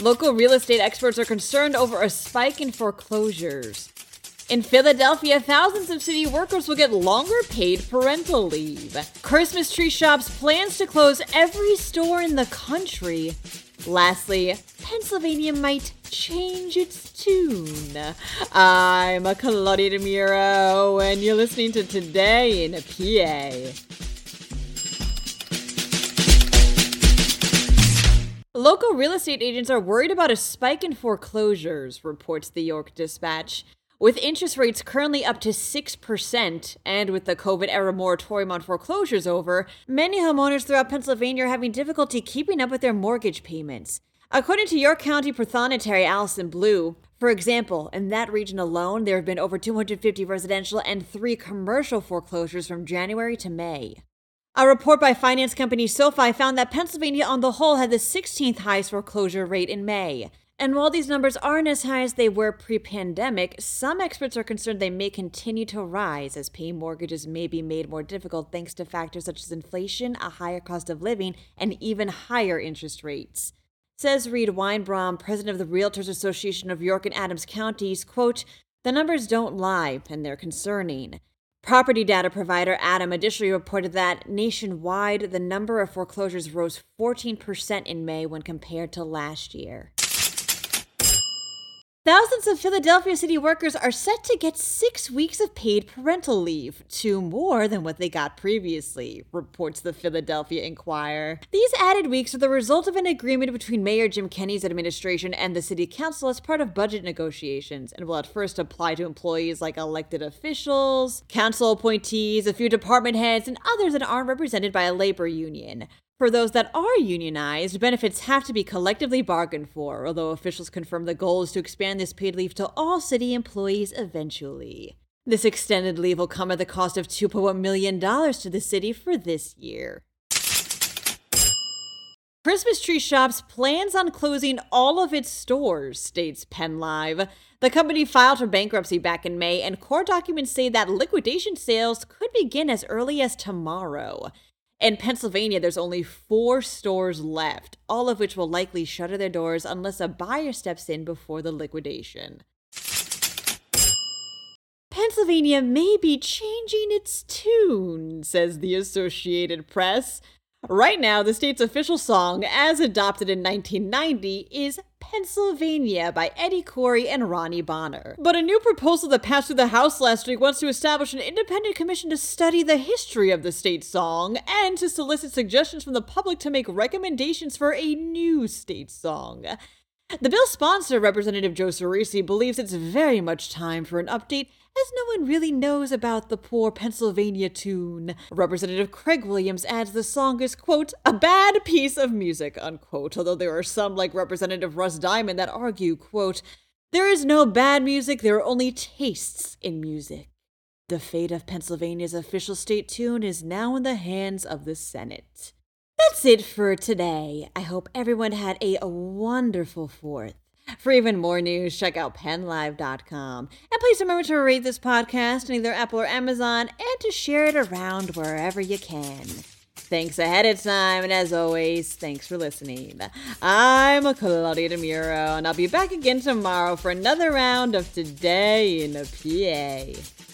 Local real estate experts are concerned over a spike in foreclosures. In Philadelphia, thousands of city workers will get longer paid parental leave. Christmas Tree Shops plans to close every store in the country. Lastly, Pennsylvania might change its tune. I'm a Claudia DeMuro, and you're listening to Today in PA. Local real estate agents are worried about a spike in foreclosures, reports the York Dispatch. With interest rates currently up to 6%, and with the COVID era moratorium on foreclosures over, many homeowners throughout Pennsylvania are having difficulty keeping up with their mortgage payments. According to York County Prothonotary Allison Blew, for example, in that region alone, there have been over 250 residential and three commercial foreclosures from January to May. A report by finance company SoFi found that Pennsylvania on the whole had the 16th highest foreclosure rate in May. And while these numbers aren't as high as they were pre pandemic, some experts are concerned they may continue to rise as paying mortgages may be made more difficult thanks to factors such as inflation, a higher cost of living, and even higher interest rates. Says Reed Weinbaum, president of the Realtors Association of York and Adams counties, quote, the numbers don't lie, and they're concerning. Property data provider ATTOM additionally reported that nationwide, the number of foreclosures rose 14% in May when compared to last year. Thousands of Philadelphia city workers are set to get six weeks of paid parental leave, two more than what they got previously, reports the Philadelphia Inquirer. These added weeks are the result of an agreement between Mayor Jim Kenney's administration and the city council as part of budget negotiations, and will at first apply to employees like elected officials, council appointees, a few department heads, and others that aren't represented by a labor union. For those that are unionized, benefits have to be collectively bargained for, although officials confirm the goal is to expand this paid leave to all city employees eventually. This extended leave will come at the cost of $2.1 million to the city for this year. Christmas Tree Shops plans on closing all of its stores, states PennLive. The company filed for bankruptcy back in May, and court documents say that liquidation sales could begin as early as tomorrow. In Pennsylvania, there's only four stores left, all of which will likely shutter their doors unless a buyer steps in before the liquidation. Pennsylvania may be changing its tune, says the Associated Press. Right now, the state's official song, as adopted in 1990, is Pennsylvania by Eddie Khoury and Ronnie Bonner. But a new proposal that passed through the House last week wants to establish an independent commission to study the history of the state song and to solicit suggestions from the public to make recommendations for a new state song. The bill's sponsor, Representative Joe Ciresi, believes it's very much time for an update as no one really knows about the poor Pennsylvania tune. Representative Craig Williams adds the song is, quote, a bad piece of music, unquote, although there are some, like Representative Russ Diamond, that argue, quote, there is no bad music, there are only tastes in music. The fate of Pennsylvania's official state tune is now in the hands of the Senate. That's it for today. I hope everyone had a wonderful 4th. For even more news, check out pennlive.com. And please remember to rate this podcast on either Apple or Amazon and to share it around wherever you can. Thanks ahead of time, and as always, thanks for listening. I'm Claudia DeMuro, and I'll be back again tomorrow for another round of Today in a PA.